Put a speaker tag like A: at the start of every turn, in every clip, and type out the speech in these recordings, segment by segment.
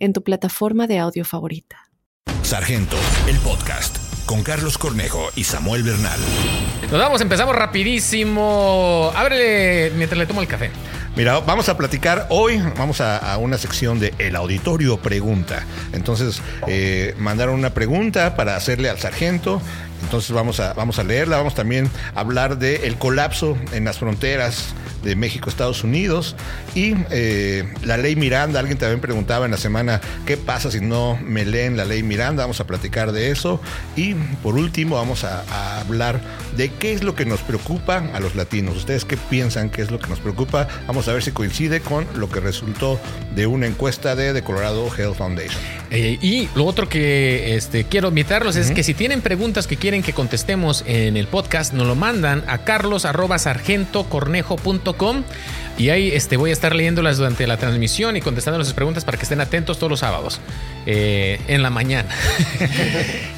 A: en tu plataforma de audio favorita.
B: Sargento, el podcast con Carlos Cornejo y Samuel Bernal.
C: Nos vamos, empezamos rapidísimo. Ábrele mientras le tomo el café.
D: Mira, vamos a platicar hoy, vamos a, a una sección de El Auditorio Pregunta. Entonces, eh, mandaron una pregunta para hacerle al sargento. Entonces vamos a, vamos a leerla, vamos también a hablar del el colapso en las fronteras de México, Estados Unidos y eh, la ley Miranda. Alguien también preguntaba en la semana qué pasa si no me leen la ley Miranda. Vamos a platicar de eso. Y por último vamos a, a hablar de qué es lo que nos preocupa a los latinos. ¿Ustedes qué piensan que es lo que nos preocupa? Vamos a ver si coincide con lo que resultó de una encuesta de The Colorado Health Foundation.
C: Eh, y lo otro que este, quiero invitarlos es que si tienen preguntas que quieren que contestemos en el podcast, nos lo mandan a carlos.sargentocornejo.com y ahí este, voy a estar leyéndolas durante la transmisión y contestando las preguntas para que estén atentos todos los sábados eh, en la mañana.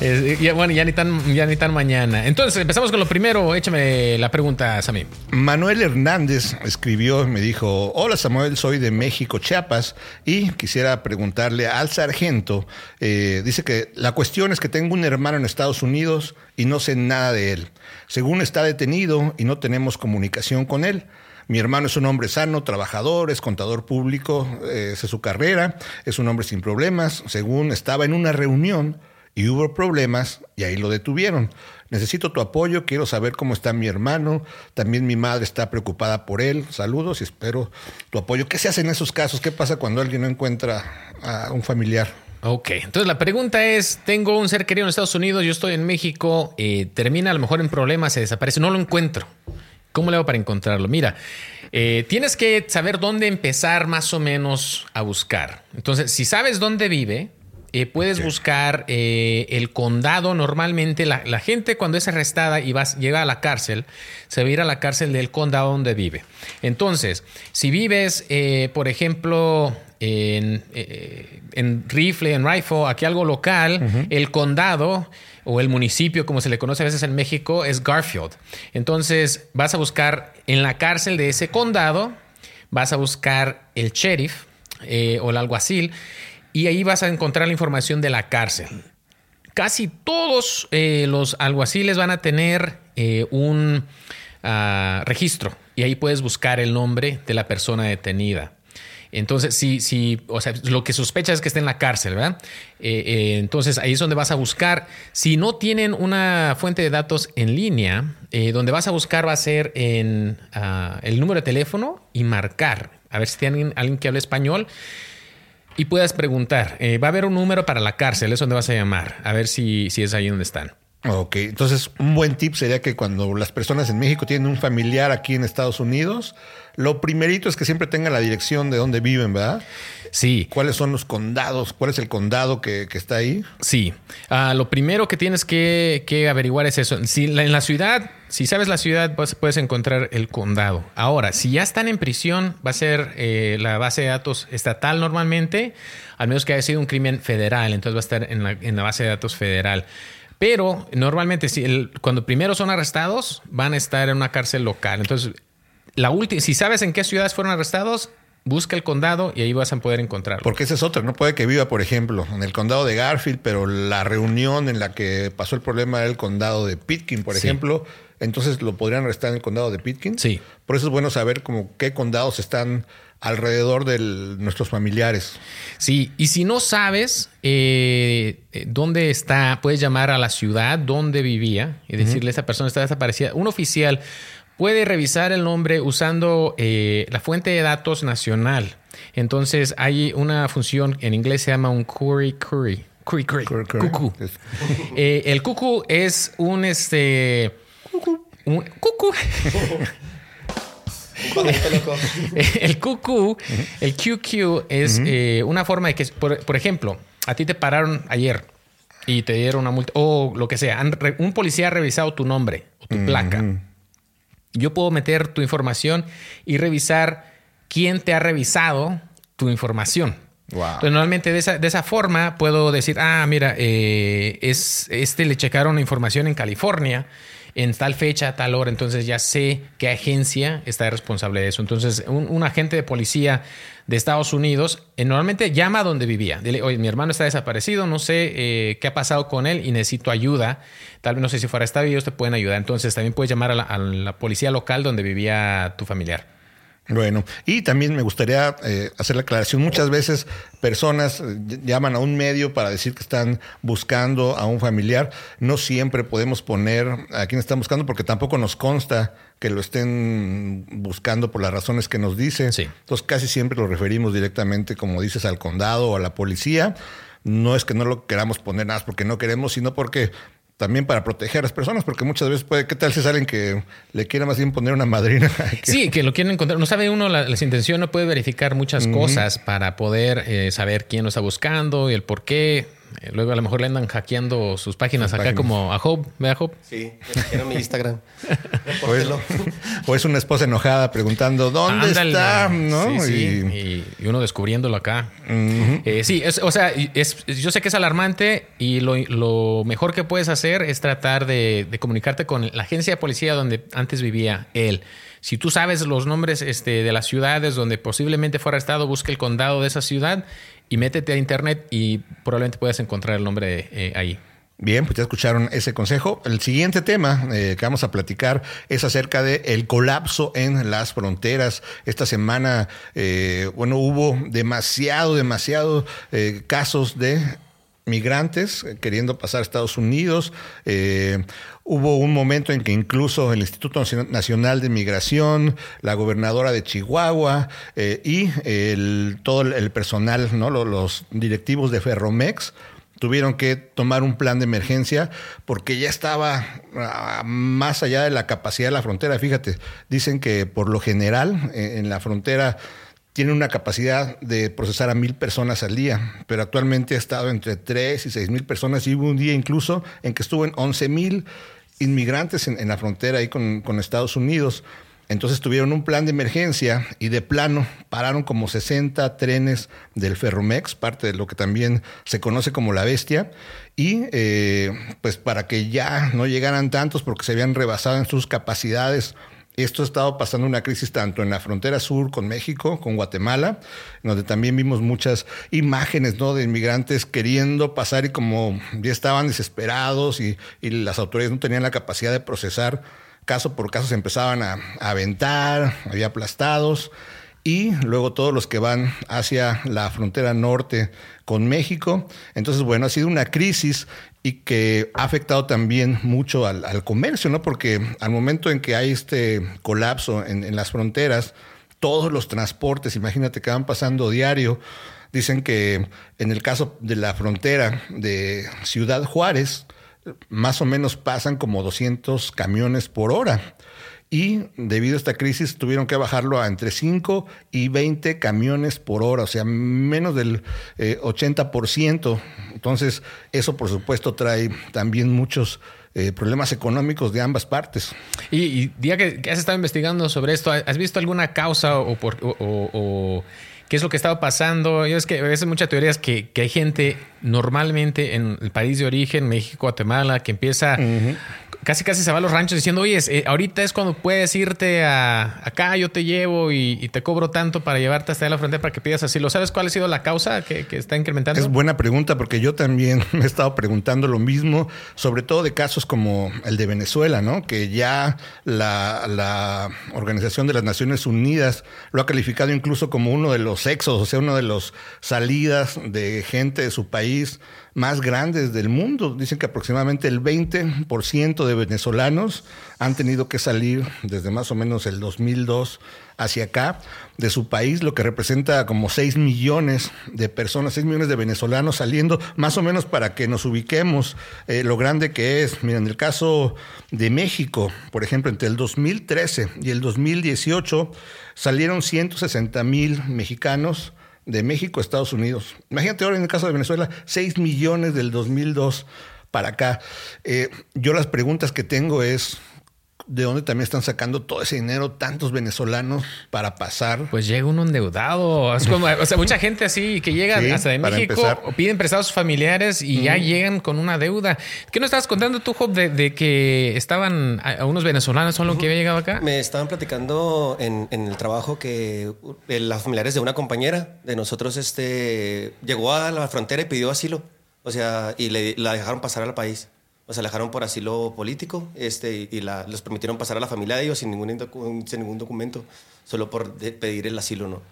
C: Eh, bueno, ya ni, tan, ya ni tan mañana. Entonces, empezamos con lo primero. Échame la pregunta, Sammy.
D: Manuel Hernández escribió, me dijo, hola Samuel, soy de México, Chiapas, y quisiera preguntarle al sargento, eh, dice que la cuestión es que tengo un hermano en Estados Unidos y no sé nada de él. Según está detenido y no tenemos comunicación con él. Mi hermano es un hombre sano, trabajador, es contador público, eh, es su carrera, es un hombre sin problemas. Según estaba en una reunión y hubo problemas y ahí lo detuvieron. Necesito tu apoyo, quiero saber cómo está mi hermano, también mi madre está preocupada por él. Saludos y espero tu apoyo. ¿Qué se hace en esos casos? ¿Qué pasa cuando alguien no encuentra a un familiar?
C: Ok, entonces la pregunta es, tengo un ser querido en Estados Unidos, yo estoy en México, eh, termina a lo mejor en problemas, se desaparece, no lo encuentro. ¿Cómo le hago para encontrarlo? Mira, eh, tienes que saber dónde empezar más o menos a buscar. Entonces, si sabes dónde vive, eh, puedes buscar eh, el condado. Normalmente la, la, gente cuando es arrestada y vas, llega a la cárcel, se va a ir a la cárcel del condado donde vive. Entonces, si vives, eh, por ejemplo, en, en, Rifle, en Rifle, aquí algo local, uh -huh. el condado o el municipio, como se le conoce a veces en México, es Garfield. Entonces, vas a buscar en la cárcel de ese condado, vas a buscar el sheriff eh, o el alguacil y ahí vas a encontrar la información de la cárcel. Casi todos eh, los alguaciles van a tener eh, un uh, registro y ahí puedes buscar el nombre de la persona detenida. Entonces, si, si, o sea, lo que sospechas es que esté en la cárcel, ¿verdad? Eh, eh, entonces, ahí es donde vas a buscar. Si no tienen una fuente de datos en línea, eh, donde vas a buscar va a ser en uh, el número de teléfono y marcar. A ver si tienen alguien que hable español y puedas preguntar. Va a haber un número para la cárcel, es donde vas a llamar, a ver si, si es ahí donde están.
D: Ok, entonces un buen tip sería que cuando las personas en México tienen un familiar aquí en Estados Unidos, lo primerito es que siempre tengan la dirección de dónde viven, ¿verdad?
C: Sí.
D: ¿Cuáles son los condados? ¿Cuál es el condado que, que está ahí?
C: Sí. Uh, lo primero que tienes que, que, averiguar es eso. Si la, en la ciudad, si sabes la ciudad, pues, puedes encontrar el condado. Ahora, si ya están en prisión, va a ser eh, la base de datos estatal normalmente, al menos que haya sido un crimen federal, entonces va a estar en la, en la base de datos federal. Pero normalmente, si el, cuando primero son arrestados, van a estar en una cárcel local. Entonces, la última, si sabes en qué ciudades fueron arrestados, busca el condado y ahí vas a poder encontrarlo.
D: Porque esa es otra. No puede que viva, por ejemplo, en el condado de Garfield, pero la reunión en la que pasó el problema era el condado de Pitkin, por sí. ejemplo. Entonces lo podrían arrestar en el condado de Pitkin.
C: Sí.
D: Por eso es bueno saber como qué condados están alrededor de nuestros familiares.
C: Sí, y si no sabes eh, dónde está, puedes llamar a la ciudad donde vivía y decirle uh -huh. esa persona está desaparecida. Un oficial puede revisar el nombre usando eh, la fuente de datos nacional. Entonces hay una función en inglés se llama un query query. Query, query, query, query. Cuckoo. eh, el cuckoo es un este. Un el QQ, el QQ es uh -huh. eh, una forma de que, por, por, ejemplo, a ti te pararon ayer y te dieron una multa o lo que sea, un policía ha revisado tu nombre o tu placa. Yo puedo meter tu información y revisar quién te ha revisado tu información. Entonces, normalmente de esa, de esa, forma puedo decir, ah, mira, eh, es, este le checaron la información en California en tal fecha, tal hora, entonces ya sé qué agencia está responsable de eso. Entonces, un, agente de policía de Estados Unidos eh, normalmente llama a donde vivía. Dile, oye, mi hermano está desaparecido, no sé eh, qué ha pasado con él y necesito ayuda. Tal vez no sé si fuera esta ellos te pueden ayudar. Entonces, también puedes llamar a la policía local donde vivía tu familiar.
D: Bueno, y también me gustaría eh, hacer la aclaración. Muchas veces personas eh, llaman a un medio para decir que están buscando a un familiar. No siempre podemos poner a quién están buscando porque tampoco nos consta que lo estén buscando por las razones que nos dicen. Entonces casi siempre lo referimos directamente, como dices, al condado o a la policía. No es que no lo queramos poner nada porque no queremos, sino porque también para proteger a las personas, porque muchas veces puede, ¿qué tal si salen que le quiera más bien poner una madrina?
C: sí, que lo quieren encontrar. No sabe uno la, las intenciones, no puede verificar muchas cosas para poder eh, saber quién lo está buscando y el por qué. Eh, luego a lo mejor le andan hackeando sus páginas acá como a Job, ¿ve a Job?
E: Sí, quiero mi Instagram.
D: o, es, una esposa enojada preguntando ¿dónde está?
C: ¿no? Y... uno descubriéndolo acá. Eh, sí, o sea, es, yo sé que es alarmante y lo, mejor que puedes hacer es tratar de, comunicarte con la agencia de policía donde antes vivía él. Si tú sabes los nombres este, de las ciudades donde posiblemente fue arrestado, busca el condado de esa ciudad y métete a internet y probablemente puedas encontrar el nombre eh, ahí.
D: Bien, pues ya escucharon ese consejo. El siguiente tema eh, que vamos a platicar es acerca de el colapso en las fronteras. Esta semana, eh, bueno, hubo demasiado, demasiado casos de migrantes queriendo pasar a Estados Unidos. Hubo un momento en que incluso el Instituto Nacional de Migración, la gobernadora de Chihuahua eh, y el, todo el personal, ¿no? los, directivos de Ferromex, tuvieron que tomar un plan de emergencia porque ya estaba ah, más allá de la capacidad de la frontera. Fíjate, dicen que por lo general eh, en la frontera tiene una capacidad de procesar a mil personas al día, pero actualmente ha estado entre tres y seis mil personas y hubo un día incluso en que estuvo en once mil inmigrantes en, la frontera ahí con, Estados Unidos. Entonces tuvieron un plan de emergencia y de plano pararon como 60 trenes del Ferromex, parte de lo que también se conoce como la bestia, y eh, pues para que ya no llegaran tantos porque se habían rebasado en sus capacidades esto ha estado pasando una crisis tanto en la frontera sur con México, con Guatemala, donde también vimos muchas imágenes ¿no? de inmigrantes queriendo pasar y como ya estaban desesperados y, las autoridades no tenían la capacidad de procesar, caso por caso se empezaban a, a aventar, había aplastados y luego todos los que van hacia la frontera norte con México. Entonces, bueno, ha sido una crisis y que ha afectado también mucho al, comercio, ¿no? Porque al momento en que hay este colapso en, las fronteras, todos los transportes, imagínate que van pasando diario, dicen que en el caso de la frontera de Ciudad Juárez, más o menos pasan como 200 camiones por hora y debido a esta crisis tuvieron que bajarlo a entre 5 y 20 camiones por hora, o sea, menos del 80%. Eh, Entonces, eso por supuesto trae también muchos eh, problemas económicos de ambas partes.
C: Y, día que, has estado investigando sobre esto, ¿has visto alguna causa o, por, o, qué es lo que estaba pasando? Yo es que a veces muchas teorías que, que hay gente normalmente en el país de origen, México, Guatemala, que empieza casi casi se va a los ranchos diciendo, oye, eh, ahorita es cuando puedes irte a acá, yo te llevo y, te cobro tanto para llevarte hasta la frontera para que pidas así. ¿Lo sabes cuál ha sido la causa que, está incrementando?
D: Es buena pregunta porque yo también me he estado preguntando lo mismo, sobre todo de casos como el de Venezuela, ¿no? Que ya la, la Organización de las Naciones Unidas lo ha calificado incluso como uno de los sexos, o sea, uno de los salidas de gente de su país más grandes del mundo. Dicen que aproximadamente el 20% de venezolanos han tenido que salir desde más o menos el 2002 hacia acá de su país, lo que representa como 6 millones de personas, 6 millones de venezolanos saliendo, más o menos para que nos ubiquemos eh, lo grande que es. Miren, en el caso de México, por ejemplo, entre el 2013 y el 2018 salieron 160 mil mexicanos de México a Estados Unidos. Imagínate ahora en el caso de Venezuela, 6 millones del 2002 para acá. Eh, yo las preguntas que tengo es, de dónde también están sacando todo ese dinero tantos venezolanos para pasar.
C: Pues llega uno endeudado. Es como, o sea, mucha gente así que llega hasta de México o piden prestados a sus familiares y ya llegan con una deuda. ¿Qué nos estabas contando tú, Job, de, que estaban a, unos venezolanos solo que había llegado acá?
E: Me estaban platicando en, el trabajo que eh, las familiares de una compañera de nosotros este, llegó a la frontera y pidió asilo. O sea, y le, la dejaron pasar al país los alejaron por asilo político este, y la, les permitieron pasar a la familia de ellos sin ningún, sin ningún documento, solo por pedir el asilo, ¿no?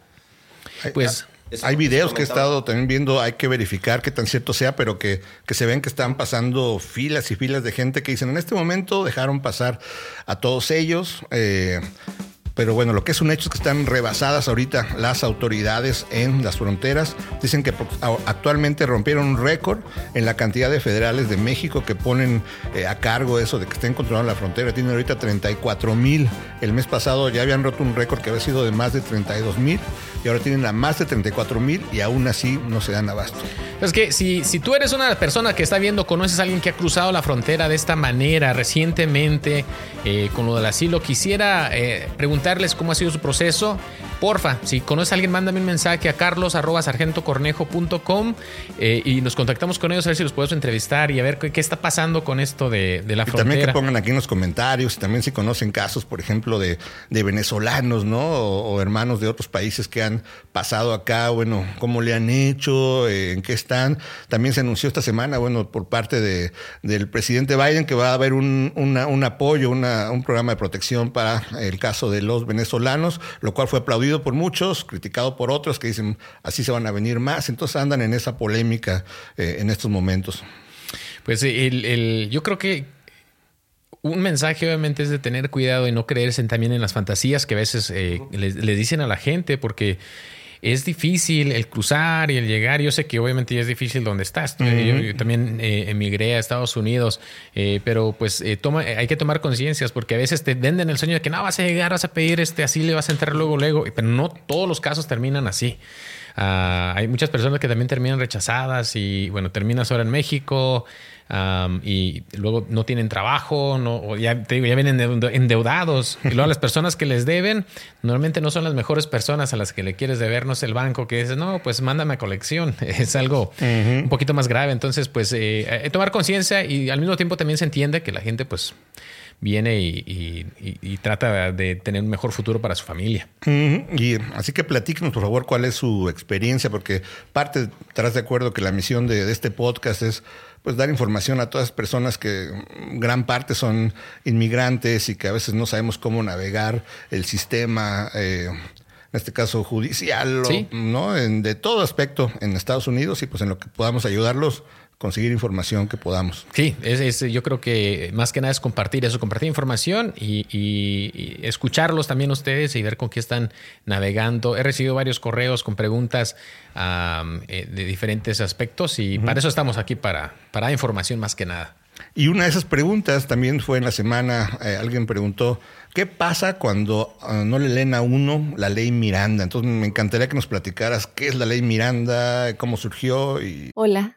D: Pues hay videos que he estado también viendo, hay que verificar qué tan cierto sea, pero que, que, se ven que están pasando filas y filas de gente que dicen, en este momento dejaron pasar a todos ellos. Eh, pero bueno, lo que es un hecho es que están rebasadas ahorita las autoridades en las fronteras. Dicen que actualmente rompieron un récord en la cantidad de federales de México que ponen eh, a cargo eso de que estén controlando la frontera. Tienen ahorita 34 mil. El mes pasado ya habían roto un récord que había sido de más de 32 mil y ahora tienen a más de 34 mil y aún así no se dan abasto.
C: Es que si, si tú eres una persona que está viendo, conoces a alguien que ha cruzado la frontera de esta manera recientemente eh, con lo del asilo, quisiera eh, cómo ha sido su proceso. Porfa, si conoces a alguien, mándame un mensaje a carlos.sargentocornejo.com eh, y nos contactamos con ellos a ver si los podemos entrevistar y a ver qué, está pasando con esto de, la frontera.
D: Y también que pongan aquí en los comentarios, también si conocen casos, por ejemplo, de, venezolanos, ¿no? O, o, hermanos de otros países que han pasado acá, bueno, cómo le han hecho, en qué están. También se anunció esta semana, bueno, por parte de, del presidente Biden que va a haber un, un apoyo, una, un programa de protección para el caso de los venezolanos, lo cual fue aplaudido por muchos, criticado por otros que dicen así se van a venir más. Entonces andan en esa polémica eh, en estos momentos.
C: Pues el, el, yo creo que un mensaje obviamente es de tener cuidado y no creerse también en las fantasías que a veces eh, le, le, dicen a la gente, porque es difícil el cruzar y el llegar. Yo sé que obviamente es difícil donde estás. yo, también eh, emigré a Estados Unidos, eh, pero pues eh, toma, hay que tomar conciencias porque a veces te venden el sueño de que no vas a llegar, vas a pedir este así, le vas a entrar luego, luego, pero no todos los casos terminan así. Ah, hay muchas personas que también terminan rechazadas y bueno, terminas ahora en México y luego no tienen trabajo, no, o ya te digo, ya vienen endeudados. Y luego las personas que les deben, normalmente no son las mejores personas a las que le quieres deber, no es el banco que dice, no, pues mándame a colección. Es algo un poquito más grave. Entonces, pues eh, tomar conciencia y al mismo tiempo también se entiende que la gente, pues viene y, trata de tener un mejor futuro para su familia.
D: Y así que platíquenos, por favor, cuál es su experiencia, porque parte, estarás de acuerdo que la misión de, este podcast es pues dar información a todas las personas que gran parte son inmigrantes y que a veces no sabemos cómo navegar el sistema, eh, en este caso judicial, ¿no? de todo aspecto en Estados Unidos y pues en lo que podamos ayudarlos conseguir información que podamos.
C: Sí, es, yo creo que más que nada es compartir eso, compartir información y, escucharlos también ustedes y ver con qué están navegando. He recibido varios correos con preguntas eh, de diferentes aspectos y para eso estamos aquí, para, para dar información más que nada.
D: Y una de esas preguntas también fue en la semana, eh, alguien preguntó, ¿qué pasa cuando ah, no le leen a uno la ley Miranda? Entonces me encantaría que nos platicaras qué es la ley Miranda, cómo surgió y...
A: Hola,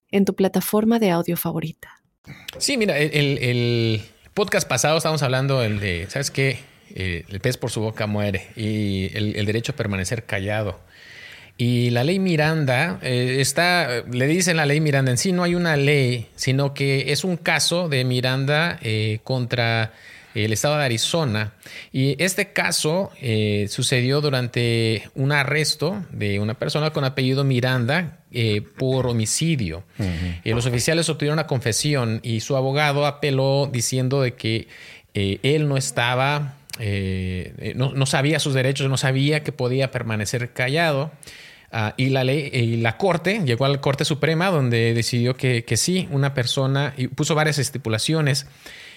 A: en tu plataforma de audio favorita.
C: Sí, mira, el, podcast pasado estábamos hablando el de, ¿sabes qué? Eh, el pez por su boca muere y el derecho a permanecer callado. Y la ley Miranda eh, está, le dicen la ley Miranda en sí, no hay una ley, sino que es un caso de Miranda eh, contra el estado de Arizona. Y este caso eh, sucedió durante un arresto de una persona con apellido Miranda por homicidio. los oficiales obtuvieron una confesión y su abogado apeló diciendo de que él no estaba, no, no sabía sus derechos, no sabía que podía permanecer callado. Ah, y la ley y la corte llegó a la Corte Suprema donde decidió que, que sí, una persona y puso varias estipulaciones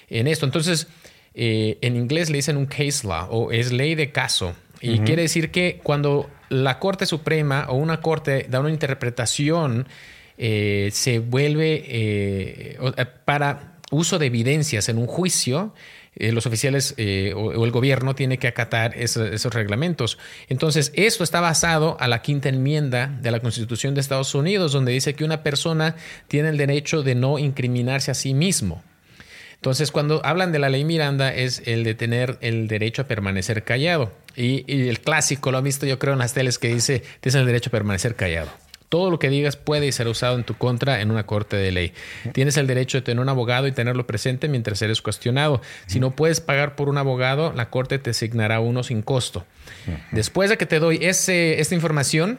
C: en esto. Entonces, eh, en inglés le dicen un case law o es ley de caso. Y quiere decir que cuando la Corte Suprema o una corte da una interpretación, eh, se vuelve eh, para uso de evidencias en un juicio, los oficiales o, el gobierno tiene que acatar esos, reglamentos. Entonces, esto está basado a la quinta enmienda de la Constitución de Estados Unidos, donde dice que una persona tiene el derecho de no incriminarse a sí mismo. Entonces, cuando hablan de la ley Miranda, es el de tener el derecho a permanecer callado. Y, el clásico, lo han visto yo creo en las teles, que dice, tienes el derecho a permanecer callado. Todo lo que digas puede ser usado en tu contra en una corte de ley. Tienes el derecho de tener un abogado y tenerlo presente mientras eres cuestionado. Si no puedes pagar por un abogado, la corte te asignará uno sin costo. Después de que te doy ese, esta información,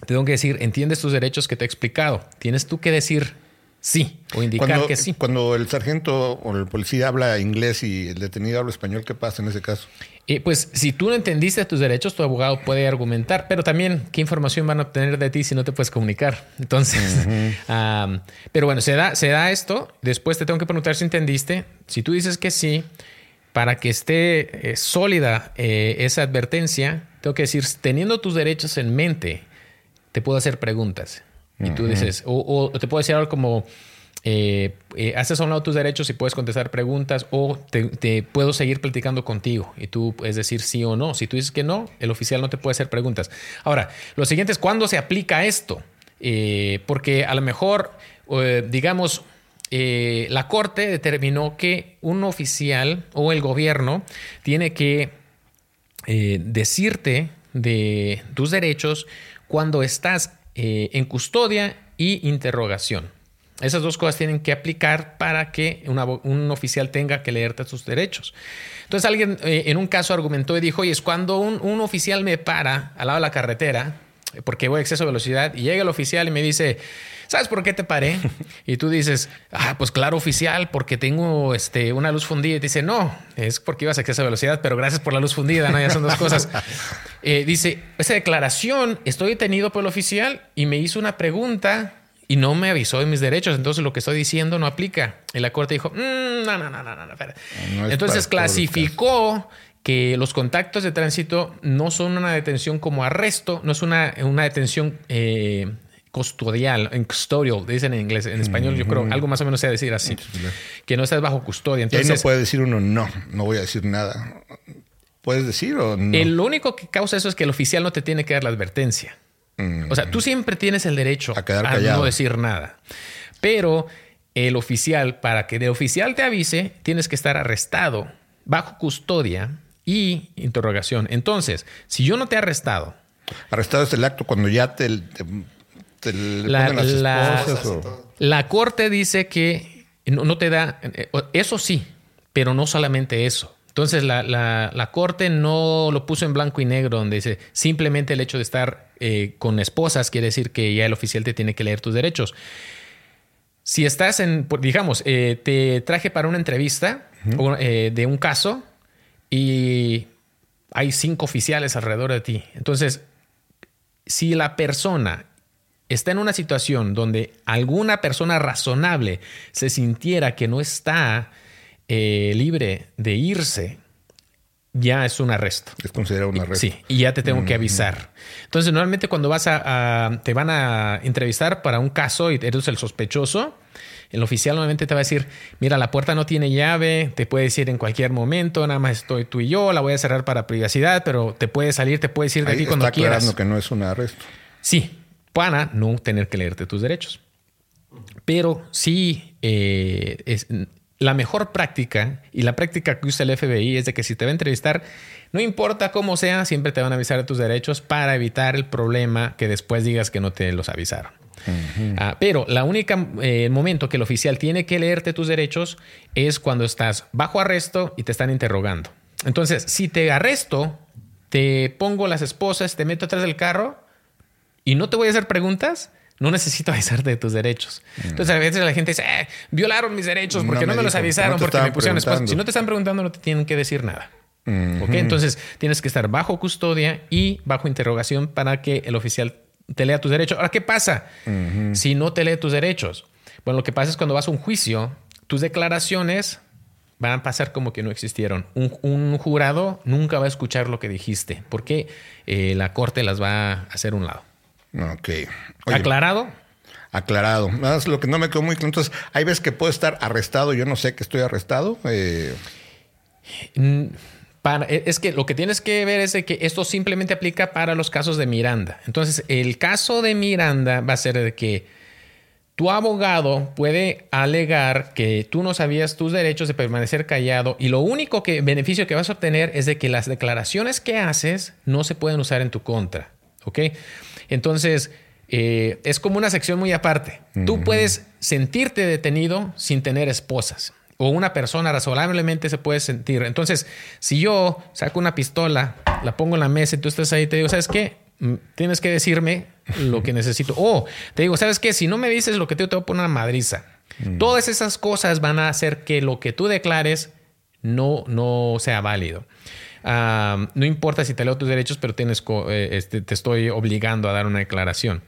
C: te tengo que decir, entiendes tus derechos que te he explicado. Tienes tú que decir sí o indicar que sí.
D: Cuando el sargento o el policía habla inglés y el detenido habla español, ¿qué pasa en ese caso?
C: Eh, pues si tú no entendiste tus derechos, tu abogado puede argumentar, pero también qué información van a obtener de ti si no te puedes comunicar. Entonces, pero bueno, se da, se da esto, después te tengo que preguntar si entendiste, si tú dices que sí, para que esté eh, sólida eh, esa advertencia, tengo que decir, teniendo tus derechos en mente, te puedo hacer preguntas. Y tú dices, o, te puedo decir algo como, eh, eh, haces a un lado tus derechos y puedes contestar preguntas o te, puedo seguir platicando contigo y tú puedes decir sí o no. Si tú dices que no, el oficial no te puede hacer preguntas. Ahora, lo siguiente es cuándo se aplica esto. Eh, porque a lo mejor, digamos, la corte determinó que un oficial o el gobierno tiene que decirte de tus derechos cuando estás eh, en custodia y interrogación. Esas dos cosas tienen que aplicar para que un oficial tenga que leerte sus derechos. Entonces alguien eh, en un caso argumentó y dijo, oye, es cuando un, oficial me para al lado de la carretera, porque voy a exceso de velocidad, y llega el oficial y me dice, ¿sabes por qué te paré? Y tú dices, ah, pues claro, oficial, porque tengo este, una luz fundida. Y te dice, no, es porque ibas a exceso de velocidad, pero gracias por la luz fundida, ¿no? Ya son dos cosas. Eh, dice, esa declaración, estoy detenido por el oficial y me hizo una pregunta y no me avisó de mis derechos, entonces lo que estoy diciendo no aplica. Y la corte dijo, mm, no, no, no, no, no, entonces clasificó que los contactos de tránsito no son una detención como arresto, no es una, una detención eh, custodial, en custodial, dicen en inglés, en español yo creo, algo más o menos se decir así, que no estás bajo custodia.
D: Entonces, y no puede decir uno, no, no voy a decir nada. ¿Puedes decir o no?
C: El único que causa eso es que el oficial no te tiene que dar la advertencia. O sea, tú siempre tienes el derecho a, no decir nada. Pero el oficial, para que el oficial te avise, tienes que estar arrestado bajo custodia y interrogación. Entonces, si yo no te he arrestado.
D: Arrestado es el acto cuando ya te,
C: la, la, corte dice que no, te da. Eh, eso sí, pero no solamente eso. Entonces la, corte no lo puso en blanco y negro, donde dice simplemente el hecho de estar eh, con esposas quiere decir que ya el oficial te tiene que leer tus derechos. Si estás en, digamos, eh, te traje para una entrevista eh, de un caso y hay cinco oficiales alrededor de ti. Entonces, si la persona está en una situación donde alguna persona razonable se sintiera que no está eh, libre de irse, ya es un arresto.
D: Es considerado un arresto.
C: Sí, y ya te tengo que avisar. Entonces, normalmente cuando vas a, te van a entrevistar para un caso y eres el sospechoso, el oficial normalmente te va a decir, mira, la puerta no tiene llave, te puedes ir en cualquier momento, nada más estoy tú y yo, la voy a cerrar para privacidad, pero te puedes salir, te puedes ir de aquí cuando está quieras.
D: que no es un arresto.
C: Sí, para no tener que leerte tus derechos. Pero sí, eh, es, la mejor práctica y la práctica que usa el FBI es de que si te va a entrevistar, no importa cómo sea, siempre te van a avisar de tus derechos para evitar el problema que después digas que no te los avisaron. Ah, pero la única eh, momento que el oficial tiene que leerte tus derechos es cuando estás bajo arresto y te están interrogando. Entonces, si te arresto, te pongo las esposas, te meto atrás del carro y no te voy a hacer preguntas, no necesito avisarte de tus derechos. Entonces, a veces la gente dice, eh, violaron mis derechos porque no, me, los avisaron, porque me pusieron esposa. Si no te están preguntando, no te tienen que decir nada. Entonces, tienes que estar bajo custodia y bajo interrogación para que el oficial te lea tus derechos. Ahora, ¿qué pasa si no te lee tus derechos? Bueno, lo que pasa es cuando vas a un juicio, tus declaraciones van a pasar como que no existieron. Un, jurado nunca va a escuchar lo que dijiste porque eh, la corte las va a hacer un lado.
D: Ok.
C: ¿Aclarado?
D: Aclarado. Nada lo que no me quedó muy claro. Entonces, hay veces que puedo estar arrestado, yo no sé que estoy arrestado. Eh.
C: Mm, e, es que lo que tienes que ver es de que esto simplemente aplica para los casos de Miranda. Entonces, el caso de Miranda va a ser de que tu abogado puede alegar que tú no sabías tus derechos de permanecer callado y lo único que beneficio que vas a obtener es de que las declaraciones que haces no se pueden usar en tu contra. ¿Ok? Entonces, eh, es como una sección muy aparte. Tú puedes sentirte detenido sin tener esposas o una persona razonablemente se puede sentir. Entonces, si yo saco una pistola, la pongo en la mesa y tú estás ahí, te digo, ¿sabes qué? Mm, tienes que decirme lo que necesito. O te digo, ¿sabes qué? Si no me dices lo que te te voy a poner una madriza. Mm. Todas esas cosas van a hacer que lo que tú declares no, no sea válido. No importa si te leo tus derechos, pero tienes, eh, este, te estoy obligando a dar una declaración.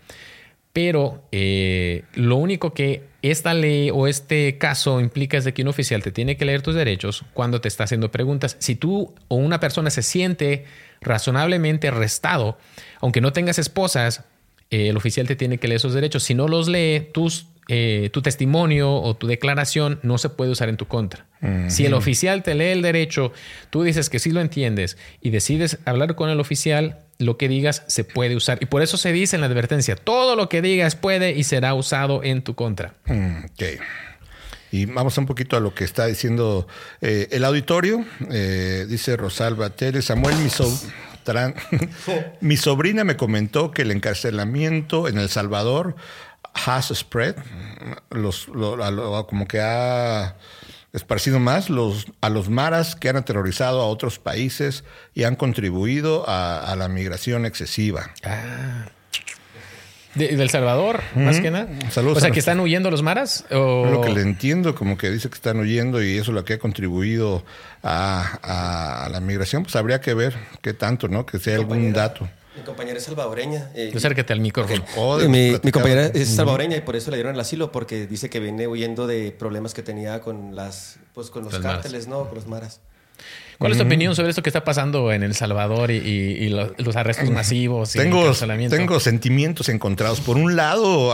C: Pero eh, lo único que esta ley o este caso implica es de que un oficial te tiene que leer tus derechos cuando te está haciendo preguntas. Si tú o una persona se siente razonablemente arrestado, aunque no tengas esposas, eh, el oficial te tiene que leer esos derechos. Si no los lee, tus, eh, tu testimonio o tu declaración no se puede usar en tu contra. Si el oficial te lee el derecho, tú dices que sí lo entiendes y decides hablar con el oficial, lo que digas se puede usar. Y por eso se dice en la advertencia, todo lo que digas puede y será usado en tu contra.
D: Mm, ok. Y vamos un poquito a lo que está diciendo eh, el auditorio. Eh, dice Rosalba Teles, Samuel, mi sobrina me comentó que el encarcelamiento en El Salvador has spread, los, como que ha esparcido más los, a los maras que han aterrorizado a otros países y han contribuido a, la migración excesiva.
C: Ah. De, ¿Del Salvador, más que nada? Saludos o sea, que están huyendo los maras.
D: Lo que le entiendo, como que dice que están huyendo y eso es lo que ha contribuido a, a la migración, pues habría que ver qué tanto, ¿no? Que sea algún dato.
E: Mi compañera es salvadoreña.
C: Eh, Acércate al micrófono.
E: mi, compañera es salvadoreña y por eso le dieron el asilo, porque dice que viene huyendo de problemas que tenía con las pues con los cárteles, ¿no? Con los maras.
C: ¿Cuál es tu opinión sobre esto que está pasando en El Salvador y, los, arrestos masivos?
D: tengo, tengo sentimientos encontrados. Por un lado,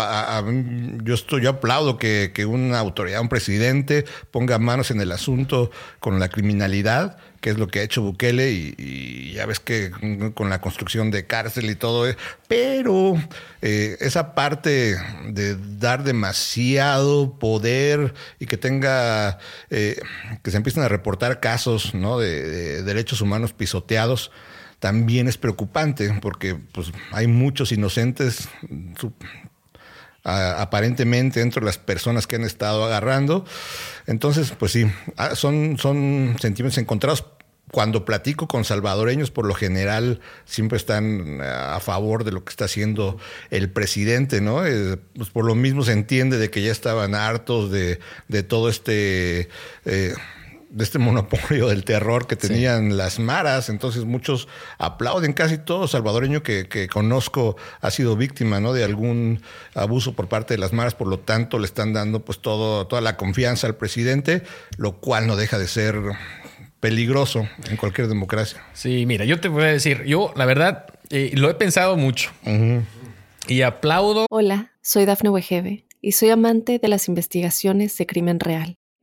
D: yo, estoy, yo aplaudo que, que, una autoridad, un presidente, ponga manos en el asunto con la criminalidad que es lo que ha hecho Bukele y, ya ves que con la construcción de cárcel y todo, eh, pero eh, esa parte de dar demasiado poder y que tenga, eh, que se empiecen a reportar casos ¿no? de, derechos humanos pisoteados, también es preocupante porque pues, hay muchos inocentes aparentemente dentro de las personas que han estado agarrando. Entonces, pues sí, ah, son, son sentimientos encontrados. Cuando platico con salvadoreños, por lo general siempre están eh, a favor de lo que está haciendo el presidente, ¿no? Eh, pues por lo mismo se entiende de que ya estaban hartos de, de todo este... Eh, de este monopolio del terror que tenían las maras. Entonces muchos aplauden, casi todo salvadoreño que, conozco ha sido víctima ¿no? de algún abuso por parte de las maras, por lo tanto le están dando pues todo, toda la confianza al presidente, lo cual no deja de ser peligroso en cualquier democracia.
C: Sí, mira, yo te voy a decir, yo la verdad eh, lo he pensado mucho y aplaudo.
A: Hola, soy Dafne Wegebe y soy amante de las investigaciones de crimen real.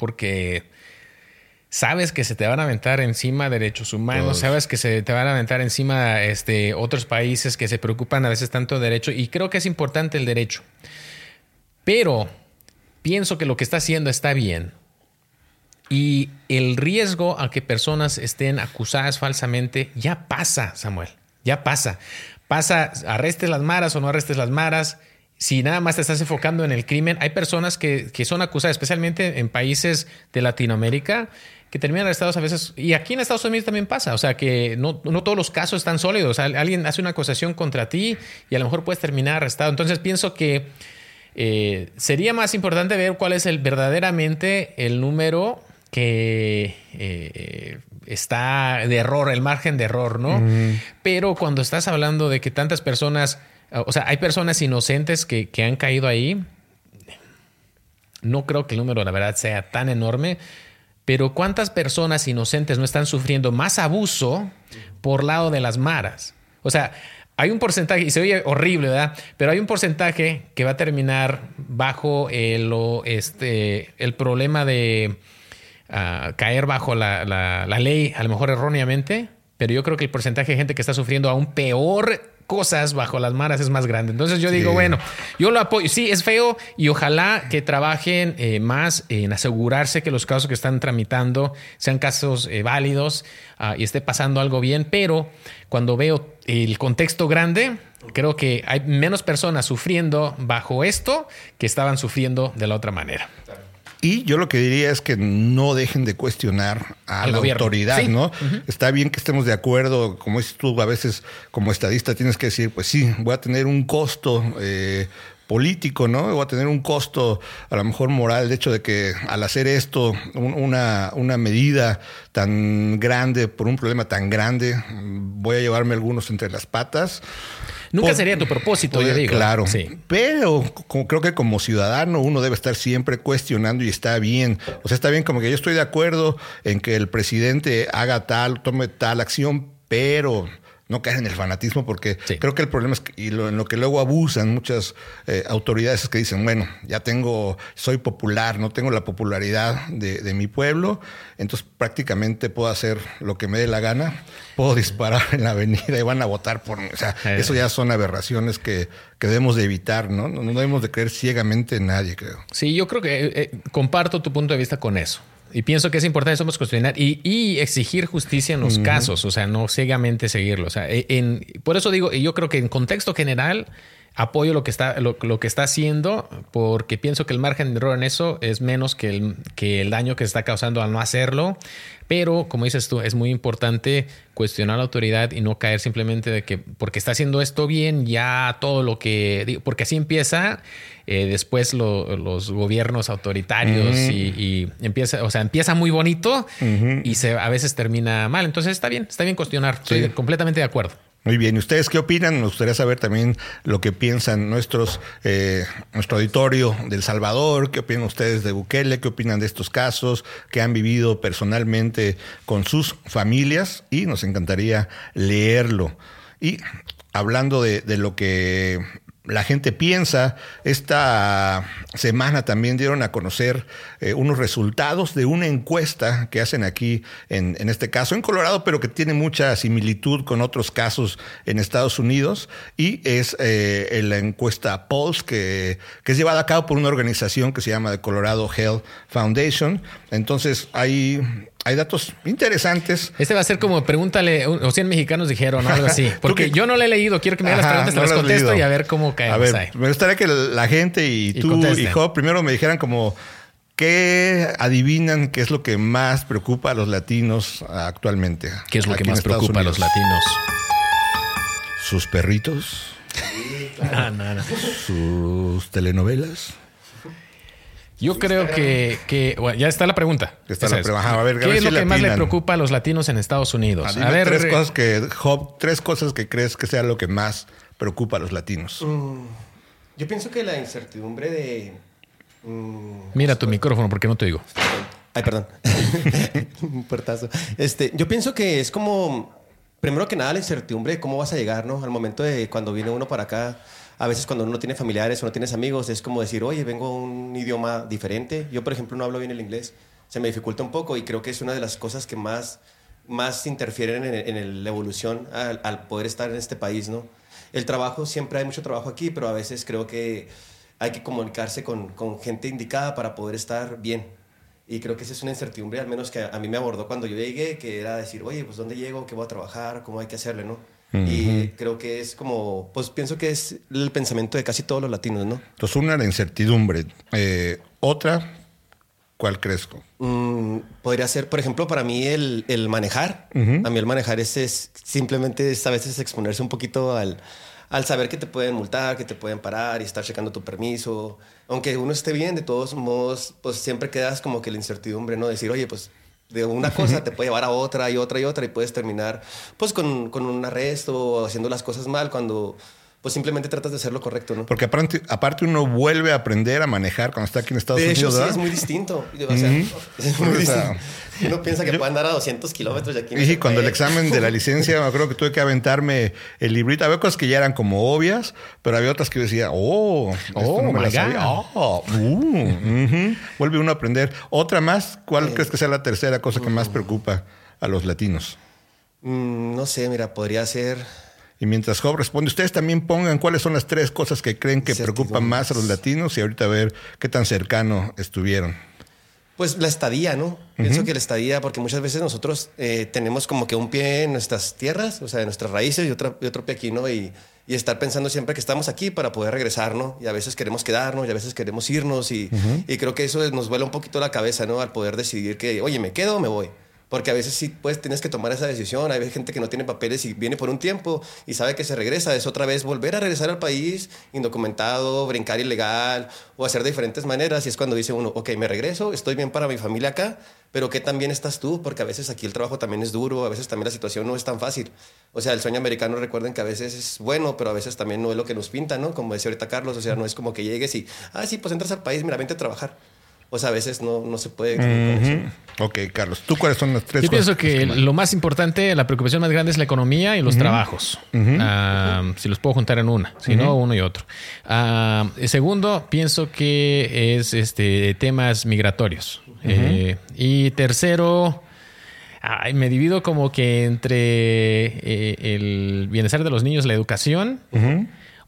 C: porque sabes que se te van a aventar encima derechos humanos, sabes que se te van a aventar encima este, otros países que se preocupan a veces tanto de derecho y creo que es importante el derecho. Pero pienso que lo que está haciendo está bien. Y el riesgo a que personas estén acusadas falsamente ya pasa, Samuel, ya pasa. pasa, arrestes las maras o no arrestes las maras, si nada más te estás enfocando en el crimen, hay personas que, que son acusadas, especialmente en países de Latinoamérica, que terminan arrestados a veces, y aquí en Estados Unidos también pasa, o sea que no, no todos los casos están sólidos, alguien hace una acusación contra ti y a lo mejor puedes terminar arrestado. Entonces pienso que eh, sería más importante ver cuál es el verdaderamente el número que eh, está de error, el margen de error, ¿no? Pero cuando estás hablando de que tantas personas, o sea, hay personas inocentes que, que han caído ahí, no creo que el número, la verdad, sea tan enorme. Pero ¿cuántas personas inocentes no están sufriendo más abuso por lado de las maras? O sea, hay un porcentaje, y se oye horrible, ¿verdad? Pero hay un porcentaje que va a terminar bajo el, este, el problema de ah, caer bajo la, la, ley, a lo mejor erróneamente, pero yo creo que el porcentaje de gente que está sufriendo aún peor cosas bajo las maras es más grande. Entonces yo digo, bueno, yo lo apoyo. Sí, es feo y ojalá que trabajen eh, más en asegurarse que los casos que están tramitando sean casos eh, válidos ah, y esté pasando algo bien, pero cuando veo el contexto grande, creo que hay menos personas sufriendo bajo esto que estaban sufriendo de la otra manera.
D: Y yo lo que diría es que no dejen de cuestionar a la autoridad, ¿no? Está bien que estemos de acuerdo, como dices tú, a veces como estadista tienes que decir, pues sí, voy a tener un costo eh, político, ¿no? Voy a tener un costo a lo mejor moral, de hecho de que al hacer esto, una, una medida tan grande, por un problema tan grande, voy a llevarme algunos entre las patas.
C: Nunca sería tu propósito, yo digo.
D: Claro. Sí. Pero creo que como ciudadano uno debe estar siempre cuestionando y está bien. O sea, está bien como que yo estoy de acuerdo en que el presidente haga tal, tome tal acción, pero no caer en el fanatismo, porque creo que el problema es que, y en lo que luego abusan muchas eh, autoridades es que dicen, bueno, ya tengo, soy popular, no tengo la popularidad de, mi pueblo, entonces prácticamente puedo hacer lo que me dé la gana, puedo disparar en la avenida y van a votar por mí. O sea, eh. eso ya son aberraciones que, debemos de evitar, ¿no? ¿no? debemos de creer ciegamente en nadie, creo.
C: Sí, yo creo que eh, comparto tu punto de vista con eso. Y pienso que es importante somos cuestionar y, exigir justicia en los casos, o sea, no ciegamente seguirlo. O sea, e, en, por eso digo, yo creo que en contexto general apoyo lo que está, lo, que está haciendo, porque pienso que el margen de error en eso es menos que el, que el daño que se está causando al no hacerlo. Pero, como dices tú, es muy importante cuestionar la autoridad y no caer simplemente de que porque está haciendo esto bien, ya todo lo que. Porque así empieza eh, después los gobiernos autoritarios y, empieza, o sea, empieza muy bonito y se, a veces termina mal. Entonces está bien, está bien cuestionar. Estoy completamente de acuerdo.
D: Muy bien, ¿y ustedes qué opinan? Me gustaría saber también lo que piensan nuestros, eh, nuestro auditorio del Salvador, qué opinan ustedes de Bukele, qué opinan de estos casos, qué han vivido personalmente con sus familias y nos encantaría leerlo. Y hablando de lo que la gente piensa. Esta semana también dieron a conocer eh, unos resultados de una encuesta que hacen aquí, en, este caso en Colorado, pero que tiene mucha similitud con otros casos en Estados Unidos. Y es eh, la encuesta Pulse, que, que, es llevada a cabo por una organización que se llama The Colorado Health Foundation. Entonces, hay hay datos interesantes.
C: Este va a ser como pregúntale, o 100 mexicanos dijeron, algo así. Porque yo no le he leído, quiero que me hagas las preguntas, las contesto y a ver cómo caemos
D: a ver, Me gustaría que la gente y, tú y Job primero me dijeran como ¿Qué adivinan qué es lo que más preocupa a los latinos actualmente?
C: ¿Qué es lo que más preocupa a los latinos?
D: ¿Sus perritos?
C: no, no, no.
D: ¿Sus telenovelas?
C: Yo creo que, bueno, ya está la pregunta.
D: Está la pregunta. A ver,
C: ¿Qué es lo que más le preocupa a los latinos en Estados Unidos?
D: A, ver, tres cosas que tres cosas que crees que sea lo que más preocupa a los latinos. Mm,
E: yo pienso que la incertidumbre de
C: mm, Mira tu micrófono porque no te digo.
E: Ay, perdón. Un portazo. Este, yo pienso que es como primero que nada la incertidumbre de cómo vas a llegar, ¿no? Al momento de cuando viene uno para acá a veces cuando uno no tiene familiares o no tienes amigos, es como decir, oye, vengo a un idioma diferente. Yo, por ejemplo, no hablo bien el inglés. Se me dificulta un poco y creo que es una de las cosas que más, más interfieren en, la evolución al, poder estar en este país, ¿no? El trabajo, siempre hay mucho trabajo aquí, pero a veces creo que hay que comunicarse con, con gente indicada para poder estar bien. Y creo que esa es una incertidumbre, al menos que a, mí me abordó cuando yo llegué, que era decir, oye, pues ¿dónde llego? ¿Qué voy a trabajar? ¿Cómo hay que hacerle? ¿no? Y creo que es como, pues pienso que es el pensamiento de casi todos los latinos, ¿no?
D: Entonces, una, la incertidumbre. Eh, otra, ¿cuál crees?
E: Mm, podría ser, por ejemplo, para mí el, el manejar. A mí el manejar es, es simplemente es a veces exponerse un poquito al, al saber que te pueden multar, que te pueden parar y estar checando tu permiso. Aunque uno esté bien, de todos modos, pues siempre quedas como que la incertidumbre, ¿no? Decir, oye, pues de una cosa te puede llevar a otra y otra y otra y puedes terminar pues con, con un arresto o haciendo las cosas mal cuando pues simplemente tratas de hacer lo correcto, ¿no?
D: Porque aparte, aparte uno vuelve a aprender a manejar cuando está aquí en Estados
E: de
D: Unidos.
E: Hecho, sí, es muy distinto. O sea, es muy distinto. Uno piensa que puede andar a 200 kilómetros de aquí.
D: Y cuando el examen de la licencia, me acuerdo que tuve que aventarme el librito. Había cosas que ya eran como obvias, pero había otras que yo decía, oh,
C: Oh,
D: no me la sabía. Oh, uh. Vuelve uno a aprender. Otra más, ¿cuál crees que sea la tercera cosa que más preocupa a los latinos?
E: Mm, no sé, mira, podría ser...
D: Y mientras Job responde, ustedes también pongan cuáles son las tres cosas que creen que preocupan más a los latinos y ahorita a ver qué tan cercano estuvieron.
E: Pues la estadía, ¿no? Pienso que la estadía, porque muchas veces nosotros eh, tenemos como que un pie en nuestras tierras, o sea, en nuestras raíces y, otra, y otro pie aquí, ¿no? Y, y estar pensando siempre que estamos aquí para poder regresar, ¿no? Y a veces queremos quedarnos y a veces queremos irnos y, y creo que eso nos vuela un poquito la cabeza, ¿no? Al poder decidir que, oye, ¿me quedo o me voy? Porque a veces sí, pues tienes que tomar esa decisión. Hay gente que no tiene papeles y viene por un tiempo y sabe que se regresa. Es otra vez volver a regresar al país indocumentado, brincar ilegal o hacer de diferentes maneras. Y es cuando dice uno, ok, me regreso, estoy bien para mi familia acá, pero ¿qué tan bien estás tú? Porque a veces aquí el trabajo también es duro, a veces también la situación no es tan fácil. O sea, el sueño americano, recuerden que a veces es bueno, pero a veces también no es lo que nos pinta, ¿no? Como decía ahorita Carlos, o sea, no es como que llegues y, ah, sí, pues entras al país, mira, vente a trabajar. O sea, a veces no, no se puede.
D: Ok, Carlos, ¿tú cuáles son las tres
C: Yo
D: cosas?
C: pienso que lo más importante, la preocupación más grande es la economía y los trabajos. Ah, si los puedo juntar en una, si no, uno y otro. Ah, segundo, pienso que es este temas migratorios. Eh, y tercero, ay, me divido como que entre eh, el bienestar de los niños, la educación,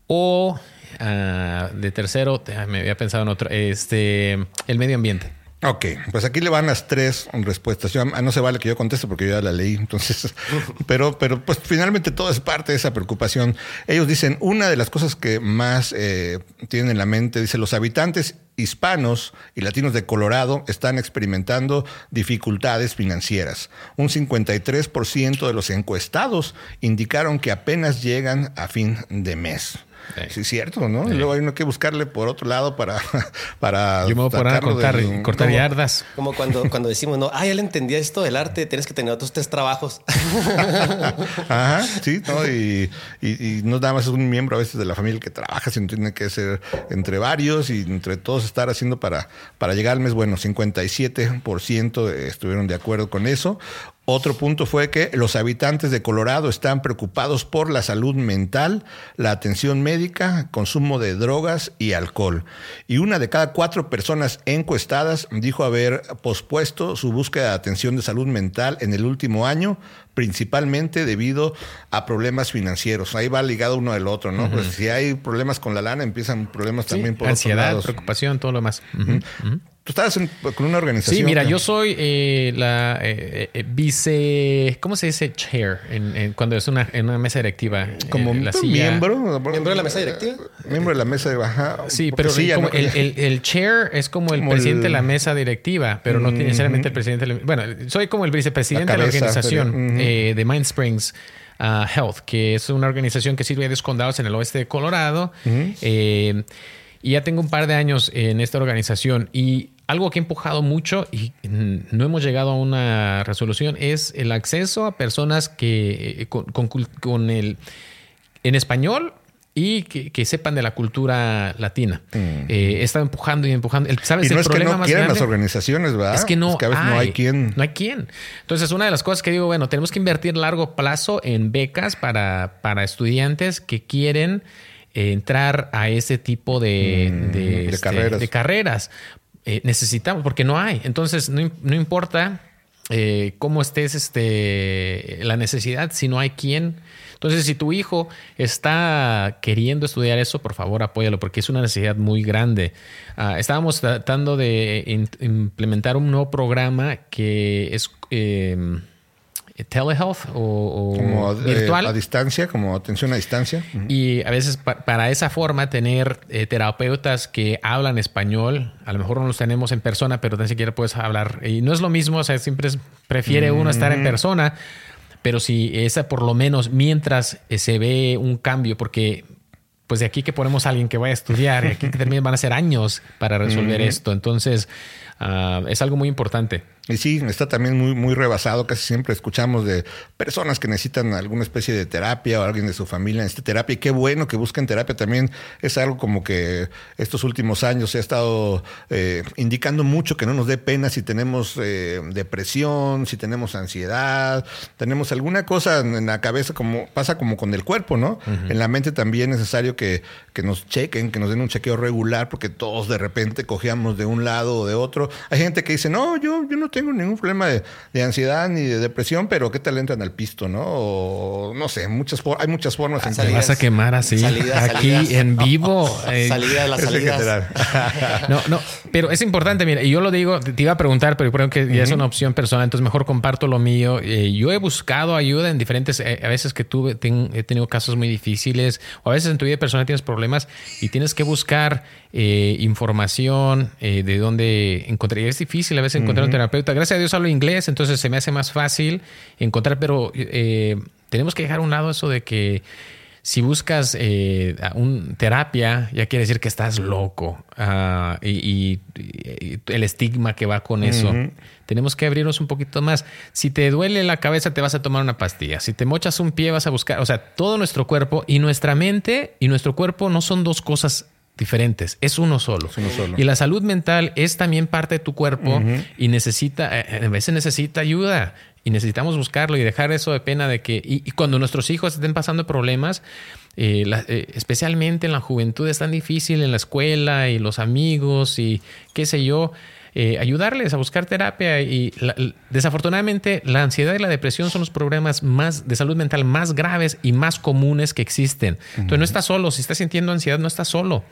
C: o ah, de tercero, ah, me había pensado en otro, este, el medio ambiente.
D: Ok, pues aquí le van las tres respuestas. Yo, ah, no se vale que yo conteste porque yo ya la leí. Entonces, pero, pero pues finalmente todo es parte de esa preocupación. Ellos dicen, una de las cosas que más eh, tienen en la mente, dice, los habitantes hispanos y latinos de Colorado están experimentando dificultades financieras. Un 53% de los encuestados indicaron que apenas llegan a fin de mes.
C: Sí.
D: Sí, es cierto, ¿no? Y luego hay uno que buscarle por otro lado para... para
C: Yo me voy a poner a cortar,
D: del-
C: cortar
E: como-
C: yardas.
E: Como cuando, cuando decimos, no, ah, ya le entendía esto del arte, tienes que tener otros tres trabajos.
D: Ajá, sí, ¿no? Y, y, y no nada más es un miembro a veces de la familia que trabaja, sino tiene que ser entre varios y entre todos estar haciendo para, para llegar al mes. Bueno, 57% estuvieron de acuerdo con eso. Otro punto fue que los habitantes de Colorado están preocupados por la salud mental, la atención médica, consumo de drogas y alcohol. Y una de cada cuatro personas encuestadas dijo haber pospuesto su búsqueda de atención de salud mental en el último año, principalmente debido a problemas financieros. Ahí va ligado uno del otro, ¿no? Pues si hay problemas con la lana, empiezan problemas también por
C: Ansiedad, preocupación, todo lo. Ujú, ujú.
D: Tú estabas en- con una organización.
C: Sí, mira,
D: que-
C: yo soy eh, la eh, eh, vice. ¿Cómo se dice chair? En, en- cuando es una, en una mesa directiva.
D: como
C: Eh, la silla-
D: miembro.
E: ¿Miembro de la mesa directiva?
D: Miembro de la mesa de baja.
C: Sí, pero
D: silla,
C: como
D: ¿no?
C: el, el- el chair es como el
D: Como
C: presidente
D: el-
C: de la mesa directiva, pero no necesariamente el presidente. de la- bueno, soy como el vicepresidente de la organización eh, de Mind Springs ah, Health, que es una organización que sirve a 10 condados en el oeste de Colorado. Eh, y ya tengo un par de años en esta organización y algo que ha empujado mucho y mm, no hemos llegado a una resolución es el acceso a personas que eh, con, con con el en español y que, que sepan de la cultura latina. Eh, he estado empujando y empujando. El- ¿Sabes
D: Mm. Y no
C: el
D: es que
C: problema
D: no
C: más
D: quieran
C: grande?
D: las organizaciones, ¿verdad?
C: Es que no,
D: a veces no hay quien.
C: No hay quien. Entonces, una de las cosas que digo, bueno, tenemos que invertir a largo plazo en becas para, para estudiantes que quieren entrar a ese tipo de,
D: Mm,
C: de,
D: de
C: este,
D: carreras.
C: de carreras. Eh, necesitamos, porque no hay. Entonces, no, no importa eh, cómo estés, este, la necesidad, si no hay quien. Entonces, si tu hijo está queriendo estudiar eso, por favor, apóyalo, porque es una necesidad muy grande. Ah, estábamos tratando de in- implementar un nuevo programa que es. eh, eh, telehealth o, o
D: Como eh,
C: virtual.
D: a distancia, como atención a distancia.
C: Y a veces pa- para esa forma tener eh, terapeutas que hablan español, a lo mejor no los tenemos en persona, pero tan siquiera puedes hablar. Y no es lo mismo, o sea, siempre es- prefiere uno estar en persona, pero si esa por lo menos mientras eh, se ve un cambio, porque pues de aquí que ponemos a alguien que vaya a estudiar, y aquí que termine van a ser años para resolver esto. Entonces, ah, es algo muy importante.
D: Y sí, está también muy, muy rebasado. Casi siempre escuchamos de personas que necesitan alguna especie de terapia o alguien de su familia necesita terapia. Y qué bueno que busquen terapia. También es algo como que estos últimos años se ha estado eh, indicando mucho que no nos dé pena si tenemos eh, depresión, si tenemos ansiedad, tenemos alguna cosa en la cabeza, como pasa como con el cuerpo, ¿no? En la mente también es necesario que, que nos chequen, que nos den un chequeo regular, porque todos de repente cojeamos de un lado o de otro. Hay gente que dice, no, yo, yo no tengo ningún problema de, de ansiedad ni de depresión, pero ¿qué tal entran al pisto, no? O no sé, muchas for- hay muchas formas.
E: Ah,
D: en
C: Te vas a quemar así,
E: Salidas,
C: aquí
E: salidas.
C: en vivo. eh,
E: Salidas, las
D: Es
E: salidas.
C: No, no, pero es importante, mira, y yo lo digo, te iba a preguntar, pero creo que ya es una opción personal, entonces mejor comparto lo mío. Eh, yo he buscado ayuda en diferentes, eh, a veces que tuve, ten- he tenido casos muy difíciles, o a veces en tu vida personal tienes problemas y tienes que buscar eh, información eh, de dónde encontrar. Y es difícil a veces encontrar un terapeuta. Gracias a Dios hablo inglés, entonces se me hace más fácil encontrar, pero eh, tenemos que dejar a un lado eso de que si buscas eh, un terapia, ya quiere decir que estás loco. Ah, y, y- y el estigma que va con eso. Tenemos que abrirnos un poquito más. Si te duele la cabeza, te vas a tomar una pastilla. Si te mochas un pie, vas a buscar. O sea, todo nuestro cuerpo y nuestra mente y nuestro cuerpo no son dos cosas diferentes, es uno solo.
D: uno solo.
C: Y la salud mental es también parte de tu cuerpo y necesita, eh, a veces necesita ayuda y necesitamos buscarlo y dejar eso de pena de que, y, y cuando nuestros hijos estén pasando problemas, eh, la- eh, especialmente en la juventud es tan difícil en la escuela y los amigos y qué sé yo, eh, ayudarles a buscar terapia y la- desafortunadamente la ansiedad y la depresión son los problemas más de salud mental más graves y más comunes que existen. Entonces no estás solo, si estás sintiendo ansiedad no estás solo.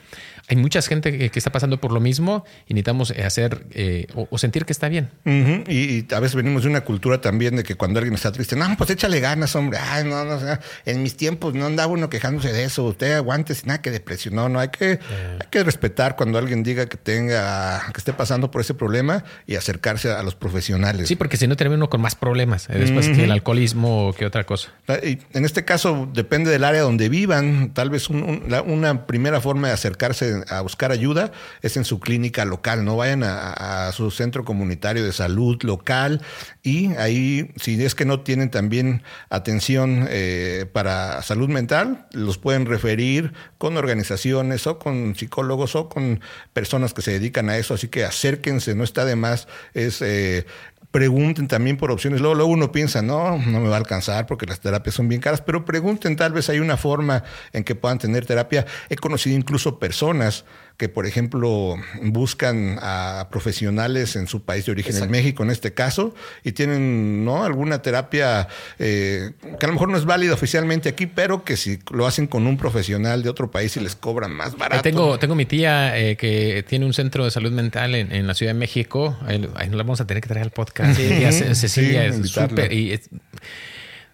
C: Hay mucha gente que, que está pasando por lo mismo y necesitamos eh, hacer eh, o, o sentir que está bien.
D: Y, y a veces venimos de una cultura también de que cuando alguien está triste, no, pues échale ganas, hombre. Ay, no, no, en mis tiempos no andaba uno quejándose de eso. Usted aguante sin nada que depresión. No, no, hay que, hay que respetar cuando alguien diga que tenga, que esté pasando por ese problema y acercarse a los profesionales.
C: Sí, porque si no termina uno con más problemas eh, después que el alcoholismo o que otra cosa.
D: Y en este caso depende del área donde vivan. Tal vez un- un- la- una primera forma de acercarse a buscar ayuda es en su clínica local. No vayan a, su centro comunitario de salud local y ahí, si es que no tienen también atención eh, para salud mental, los pueden referir con organizaciones o con psicólogos o con personas que se dedican a eso. Así que acérquense, no está de más. Es eh, pregunten también por opciones. Luego, luego uno piensa, no, no me va a alcanzar porque las terapias son bien caras, pero pregunten, tal vez hay una forma en que puedan tener terapia. He conocido incluso personas que, por ejemplo, buscan a profesionales en su país de origen, en México en este caso, y tienen ¿no? alguna terapia eh, que a lo mejor no es válida oficialmente aquí, pero que si lo hacen con un profesional de otro país y les cobran más
C: Ahí
D: barato.
C: tengo, tengo mi tía eh, que tiene un centro de salud mental en, en la Ciudad de México. Ahí, ahí la vamos a tener que traer al podcast.
E: Sí.
C: Cecilia
D: Sí,
C: es súper. y es-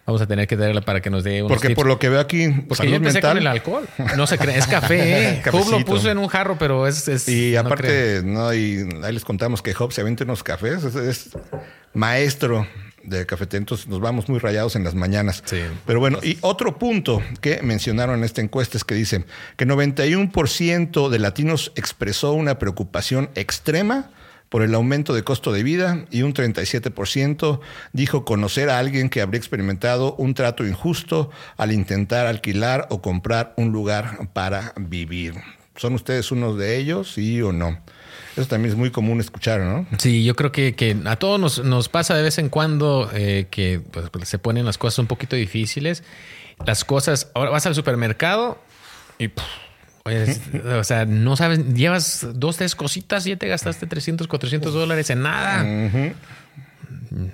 C: Vamos a tener que traerla para que nos dé unos
D: Porque
C: tips.
D: por lo que veo aquí,
C: Porque
D: salud
C: yo empecé
D: mental.
C: con el alcohol. No se cree, es café. ¿eh? Job lo puso en un jarro, pero es. es-
D: Y
C: no
D: aparte, no, y ahí les contamos que Job se aventa unos cafés, es, es maestro de café, entonces nos vamos muy rayados en las mañanas.
C: Sí.
D: Pero bueno, y otro punto que mencionaron en esta encuesta es que dicen que 91% de latinos expresó una preocupación extrema por el aumento de costo de vida y un 37% dijo conocer a alguien que habría experimentado un trato injusto al intentar alquilar o comprar un lugar para vivir. ¿Son ustedes unos de ellos, sí o no? Eso también es muy común escuchar, ¿no?
C: Sí, yo creo que, a todos nos, pasa de vez en cuando eh, que pues, pues, se ponen las cosas un poquito difíciles. Las cosas, ahora vas al supermercado y, oye, es- o sea, no sabes, llevas dos, tres cositas y ya te gastaste 300, 400 dólares en nada.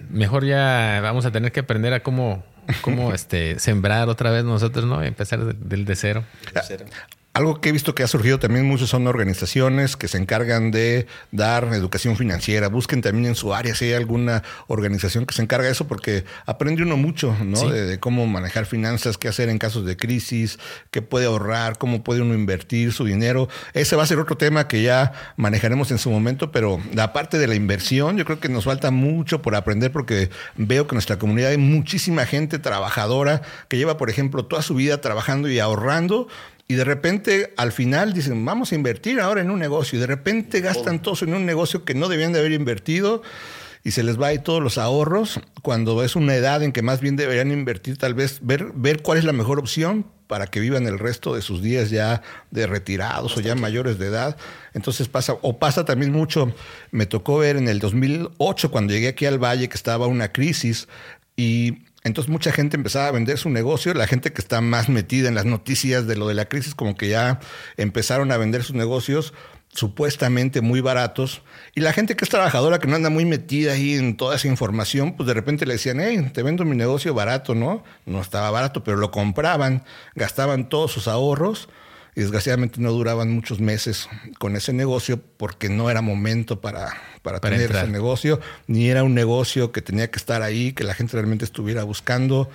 C: Mejor ya vamos a tener que aprender a cómo, cómo este, sembrar otra vez nosotros, ¿no? Y empezar de- del de cero.
E: Cero.
D: Algo que he visto que ha surgido también mucho son organizaciones que se encargan de dar educación financiera. Busquen también en su área si hay alguna organización que se encarga de eso, porque aprende uno mucho, ¿no? De, cómo manejar finanzas, qué hacer en casos de crisis, qué puede ahorrar, cómo puede uno invertir su dinero. Ese va a ser otro tema que ya manejaremos en su momento, pero la parte de la inversión, yo creo que nos falta mucho por aprender, porque veo que en nuestra comunidad hay muchísima gente trabajadora que lleva, por ejemplo, toda su vida trabajando y ahorrando y de repente al final dicen, vamos a invertir ahora en un negocio. Y de repente gastan todos en un negocio que no debían de haber invertido y se les va ahí todos los ahorros cuando es una edad en que más bien deberían invertir, tal vez ver, ver cuál es la mejor opción para que vivan el resto de sus días ya de retirados o ya mayores de edad. Entonces pasa, o pasa también mucho, me tocó ver en el 2008 cuando llegué aquí al Valle que estaba una crisis y entonces mucha gente empezaba a vender su negocio, la gente que está más metida en las noticias de lo de la crisis, como que ya empezaron a vender sus negocios supuestamente muy baratos. Y la gente que es trabajadora, que no anda muy metida ahí en toda esa información, pues de repente le decían, hey, te vendo mi negocio barato, ¿no? No estaba barato, pero lo compraban, gastaban todos sus ahorros y desgraciadamente no duraban muchos meses con ese negocio porque no era momento para, para, tener ese negocio, ni era un negocio que tenía que estar ahí, que la gente realmente estuviera buscando.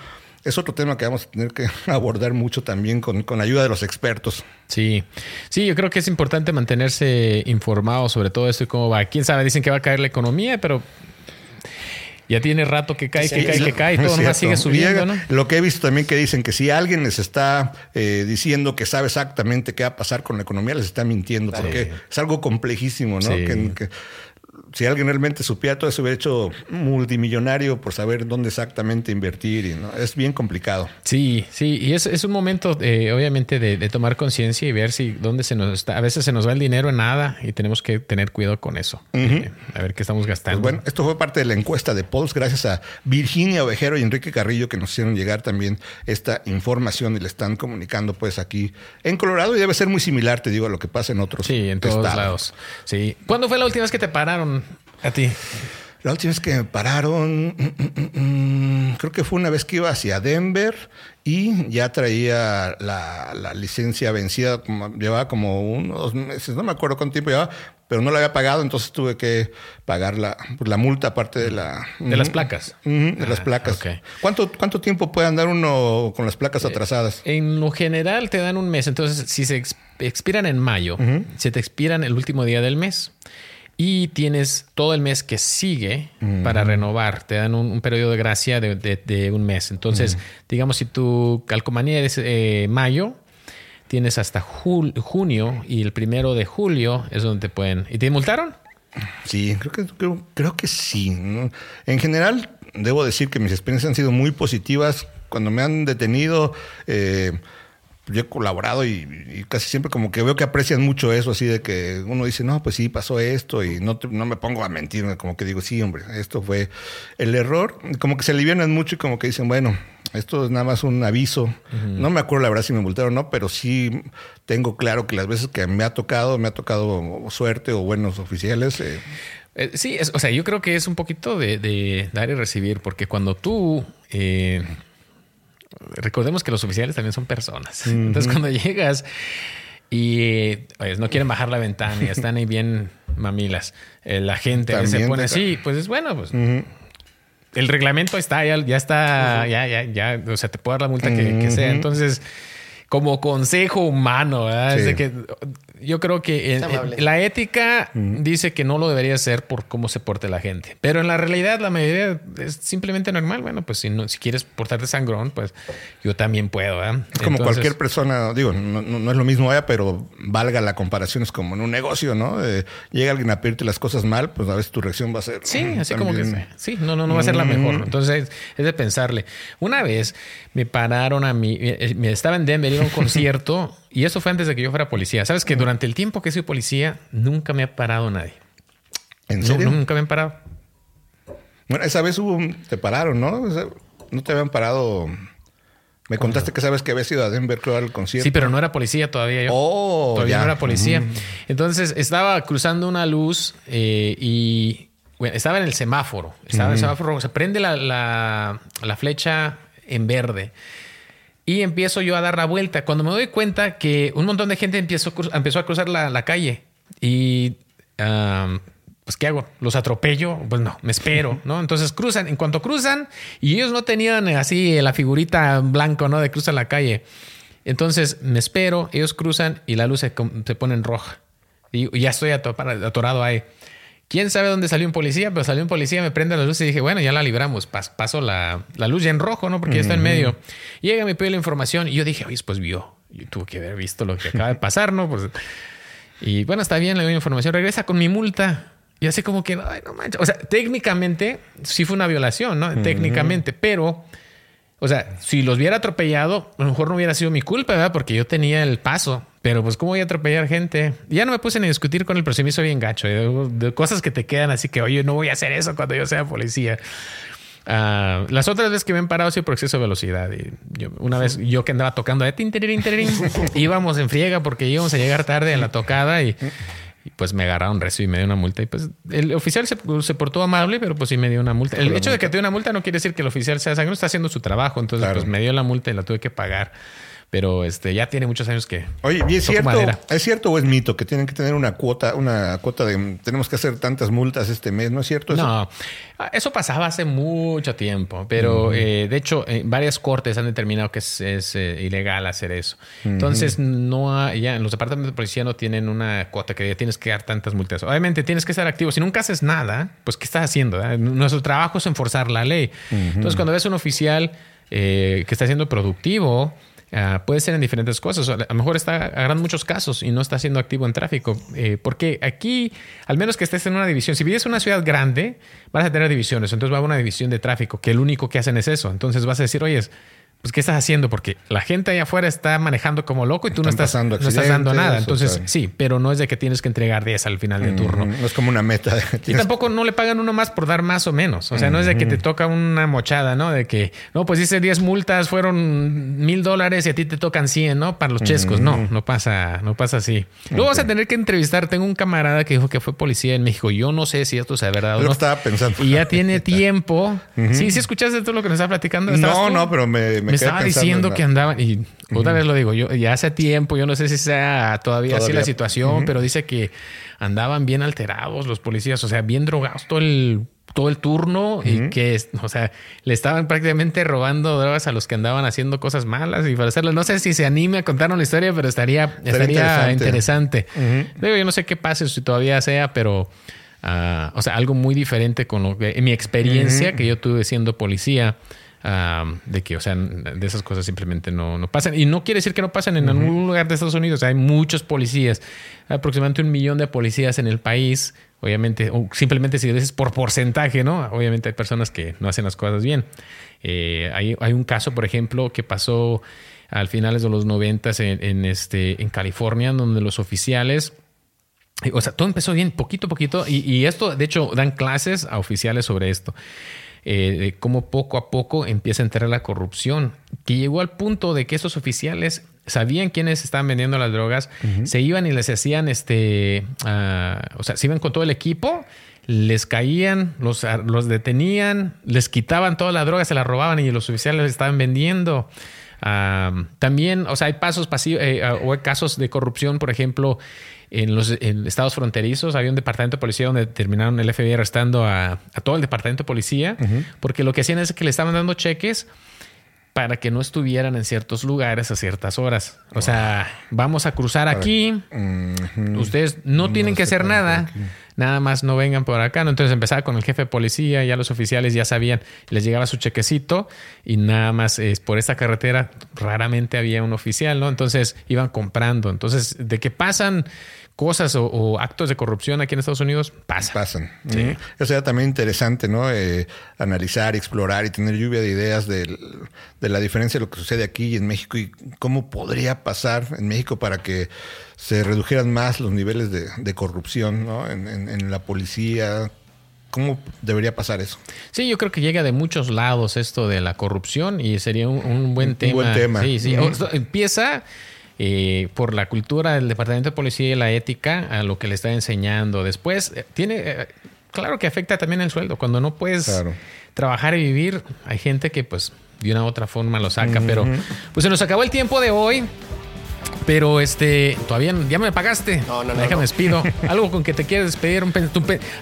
D: Es otro tema que vamos a tener que abordar mucho también con, con ayuda de los expertos.
C: Sí, sí, yo creo que es importante mantenerse informado sobre todo esto y cómo va. Quién sabe, dicen que va a caer la economía, pero ya tiene rato que cae, que cae, que cae, y todo nomás sigue subiendo, ¿no?
D: Lo que he visto también que dicen que si alguien les está eh, diciendo que sabe exactamente qué va a pasar con la economía, les está mintiendo, porque es algo complejísimo, ¿no? que, si alguien realmente supiera todo eso, hubiera hecho multimillonario por saber dónde exactamente invertir. Y, ¿no? Es bien complicado.
C: Sí, sí. Y es, es un momento, eh, obviamente, de, tomar conciencia y ver si dónde se nos está. A veces se nos va el dinero en nada y tenemos que tener cuidado con eso. Eh, a ver qué estamos gastando.
D: Pues bueno, esto fue parte de la encuesta de Pols, gracias a Virginia Ovejero y Enrique Carrillo que nos hicieron llegar también esta información y le están comunicando, pues, aquí en Colorado. Y debe ser muy similar, te digo, a lo que pasa en otros
C: Sí, en todos lados. Sí. ¿Cuándo fue la última vez que te pararon? A ti?
D: La última vez que me pararon, mm, mm, mm, creo que fue una vez que iba hacia Denver y ya traía la, licencia vencida, llevaba como unos meses, no me acuerdo cuánto tiempo llevaba, pero no la había pagado, entonces tuve que pagar la, la multa aparte de la...
C: De las placas.
D: de las ah, placas. ¿Cuánto, ¿Cuánto tiempo puede andar uno con las placas eh, atrasadas?
C: En lo general te dan un mes, entonces si se expiran en mayo, se te expiran el último día del mes y tienes todo el mes que sigue para renovar. Te dan un, periodo de gracia de, un mes. Entonces, digamos, si tu calcomanía es eh, mayo, tienes hasta junio y el primero de julio es donde te pueden. ¿Y te multaron?
D: Sí, creo que, creo, que sí. En general, debo decir que mis experiencias han sido muy positivas. Cuando me han detenido, eh, yo he colaborado y, casi siempre como que veo que aprecian mucho eso, así de que uno dice, no, pues sí, pasó esto y no, no me pongo a mentir, como que digo, sí, hombre, esto fue el error, como que se alivianan mucho y como que dicen, bueno, esto es nada más un aviso. No me acuerdo la verdad si me multaron o no, pero sí tengo claro que las veces que me ha tocado, me ha tocado suerte o buenos oficiales. Eh.
C: Eh, sí, o sea, yo creo que es un poquito de, dar y recibir, porque cuando tú... Eh, recordemos que los oficiales también son personas. Entonces, cuando llegas y pues, no quieren bajar la ventana y están ahí bien mamilas, eh, la gente se pone así, pues es bueno, pues. El reglamento está, ya, ya está, ya, ya, ya, o sea, te puedo dar la multa que, sea. Entonces, como consejo humano, ¿verdad? Es de que yo creo que la ética dice que no lo debería hacer por cómo se porte la gente. Pero en la realidad, la mayoría es simplemente normal. Bueno, pues si, no, si quieres portarte sangrón, pues yo también puedo.
D: Es como cualquier persona, digo, no, es lo mismo, allá, pero valga la comparación, es como en un negocio, ¿no? llega alguien a pedirte las cosas mal, pues a veces tu reacción va a ser.
C: Sí, así como que sí, no, no, no va a ser la mejor. Entonces es de pensarle. Una vez me pararon a mí, eh, me estaba en Denver, iba a un concierto. Y eso fue antes de que yo fuera policía. Sabes que durante el tiempo que soy policía, nunca me ha parado nadie.
D: ¿En serio?
C: nunca me han parado.
D: Bueno, esa vez hubo, te pararon, ¿no? No te habían parado. Me contaste que sabes que habías ido a Denver, creo, al concierto.
C: Sí, pero no era policía todavía yo.
D: Oh,
C: todavía no era policía. Entonces estaba cruzando una luz eh, y bueno, estaba en el semáforo. Estaba en el semáforo. Se prende la, la, la flecha en verde. Y empiezo yo a dar la vuelta. Cuando me doy cuenta que un montón de gente empezó, empezó a cruzar la, la calle y... um, pues ¿qué hago? ¿Los atropello? Pues no, me espero, ¿no? Entonces cruzan, en cuanto cruzan, y ellos no tenían así la figurita blanco, ¿no? De cruzar la calle. Entonces me espero, ellos cruzan y la luz se, se pone en roja. Y ya estoy atorado ahí. ¿Quién sabe dónde salió un policía? Pero salió un policía, me prende la luz y dije, bueno, ya la libramos. paso la, la, luz ya en rojo, ¿no? Porque ya está en medio. Llega, me pide la información y yo dije, oye, pues vio. Yo tuve que haber visto lo que acaba de pasar, ¿no? Pues, y bueno, está bien, le doy información. Regresa con mi multa. Y así como que, ay, no manches. O sea, técnicamente sí fue una violación, ¿no? Técnicamente, pero, o sea, si los hubiera atropellado, a lo mejor no hubiera sido mi culpa, ¿verdad? Porque yo tenía el paso. Pero pues, ¿cómo voy a atropellar gente? Ya no me puse ni a discutir con el pero bien gacho. ¿eh? De, cosas que te quedan así que, oye, no voy a hacer eso cuando yo sea policía. Uh, las otras veces que me han parado sí por exceso de velocidad. Y yo, una vez yo que andaba tocando de íbamos en friega porque íbamos a llegar tarde a la tocada y y pues me agarraron recio y me dio una multa. Y pues el oficial se, se portó amable, pero pues sí me dio una multa. El hecho de que te dio una multa no quiere decir que el oficial sea sangre, está haciendo su trabajo. Entonces, pues me dio la multa y la tuve que pagar pero este ya tiene muchos años que
D: oye y es cierto es cierto o es mito que tienen que tener una cuota una cuota de tenemos que hacer tantas multas este mes no es cierto
C: eso? no eso pasaba hace mucho tiempo pero eh, de hecho eh, varias cortes han determinado que es, eh, ilegal hacer eso. Entonces no ya en los departamentos de policía no tienen una cuota que ya tienes que dar tantas multas obviamente tienes que estar activo. Si nunca haces nada pues qué estás haciendo nuestro trabajo es enforzar la ley. Entonces cuando ves un oficial que está siendo productivo Ah, puede ser en diferentes cosas. A lo mejor está agarrando muchos casos y no está siendo activo en tráfico. Eh, porque aquí, al menos que estés en una división, si vives en una ciudad grande, vas a tener divisiones. Entonces va a haber una división de tráfico que el único que hacen es eso. Entonces vas a decir, oye, pues ¿qué estás haciendo? Porque la gente allá afuera está manejando como loco y tú no estás, no estás dando nada. Entonces, sí, pero no es de que tienes que entregar 10 al final del turno.
D: No es como una meta.
C: Y tampoco no le pagan uno más por dar más o menos. O sea, no es de que te toca una mochada, ¿no? De que, no, pues dice 10 multas, fueron mil dólares y a ti te tocan 100, ¿no? Para los chescos. No, no pasa, no pasa así. Luego vas a tener que entrevistar. Tengo un camarada que dijo que fue policía en México. Yo no sé si esto sea verdad o no.
D: estaba pensando.
C: Y ya tiene tiempo. Sí, sí escuchaste todo lo que nos está platicando.
D: No, no, pero me,
C: me, estaba diciendo que andaban, y otra vez lo digo, yo ya hace tiempo, yo no sé si sea todavía, así la situación, pero dice que andaban bien alterados los policías, o sea, bien drogados todo el todo el turno y que, o sea, le estaban prácticamente robando drogas a los que andaban haciendo cosas malas y para hacerlo. No sé si se anime a contar una historia, pero estaría, estaría interesante. Digo, yo no sé qué pase si todavía sea, pero, ah, o sea, algo muy diferente con lo que, en mi experiencia que yo tuve siendo policía de que, o sea, de esas cosas simplemente no, no pasan. Y no quiere decir que no pasan en algún lugar de Estados Unidos. Hay muchos policías, aproximadamente un millón de policías en el país. Obviamente, o simplemente si dices por porcentaje, ¿no? Obviamente hay personas que no hacen las cosas bien. Eh, hay, hay, un caso, por ejemplo, que pasó al finales de los noventas en, este, en California, donde los oficiales... O sea, todo empezó bien, poquito a poquito, y, y esto, de hecho, dan clases a oficiales sobre esto. Eh, de cómo poco a poco empieza a entrar la corrupción, que llegó al punto de que esos oficiales sabían quiénes estaban vendiendo las drogas, se iban y les hacían, este, ah, o sea, se iban con todo el equipo, les caían, los, los detenían, les quitaban toda la droga, se la robaban y los oficiales estaban vendiendo. Ah, también, o sea, hay pasos pasivos eh, ah, o hay casos de corrupción, por ejemplo, en los estados fronterizos había un departamento de policía donde terminaron el FBI arrestando a, todo el departamento de policía porque lo que hacían es que le estaban dando cheques para que no estuvieran en ciertos lugares a ciertas horas. O sea, vamos a cruzar aquí. Ustedes no tienen que hacer nada. Nada más no vengan por acá. Entonces empezaba con el jefe de policía, ya los oficiales ya sabían, les llegaba su chequecito y nada más es por esta carretera raramente había un oficial, ¿no? Entonces iban comprando. Entonces, de que pasan cosas o, actos de corrupción aquí en Estados Unidos pasan.
D: Pasan. Sí. Eso era también interesante, ¿no? Eh, analizar, explorar y tener lluvia de ideas de, la diferencia de lo que sucede aquí y en México y cómo podría pasar en México para que se redujeran más los niveles de, corrupción ¿no? en, la policía. ¿Cómo debería pasar eso?
C: Sí, yo creo que llega de muchos lados esto de la corrupción y sería un, buen tema. Un buen tema. Sí, sí. Empieza eh, por la cultura del Departamento de Policía y la ética a lo que le está enseñando. Después, eh, tiene, eh, claro que afecta también el sueldo. Cuando no puedes trabajar y vivir, hay gente que pues de una u otra forma lo saca, pero pues se nos acabó el tiempo de hoy. Pero este, todavía ya me pagaste.
E: No, no, no,
C: Déjame
E: no.
C: despido. Algo con que te quieras despedir. Un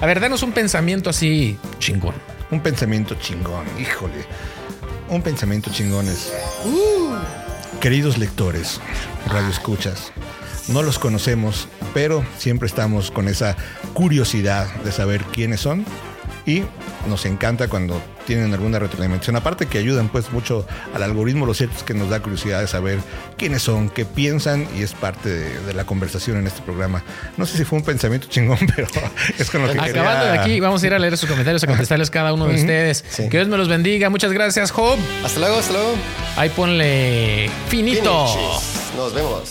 C: a ver, danos un pensamiento así chingón.
D: Un pensamiento chingón, híjole. Un pensamiento chingón es. Queridos lectores, radio escuchas, no los conocemos, pero siempre estamos con esa curiosidad de saber quiénes son y nos encanta cuando tienen alguna retroalimentación. Aparte que ayudan pues mucho al algoritmo, lo cierto es que nos da curiosidad de saber quiénes son, qué piensan y es parte de, de la conversación en este programa. No sé si fue un pensamiento chingón, pero es con lo que
C: Acabando
D: quería-
C: de aquí, vamos a ir a leer sus comentarios, a contestarles cada uno de ustedes.
E: Sí.
C: Que Dios me los bendiga. Muchas gracias, Job.
E: Hasta luego, hasta luego.
C: Ahí ponle finito.
E: Nos vemos.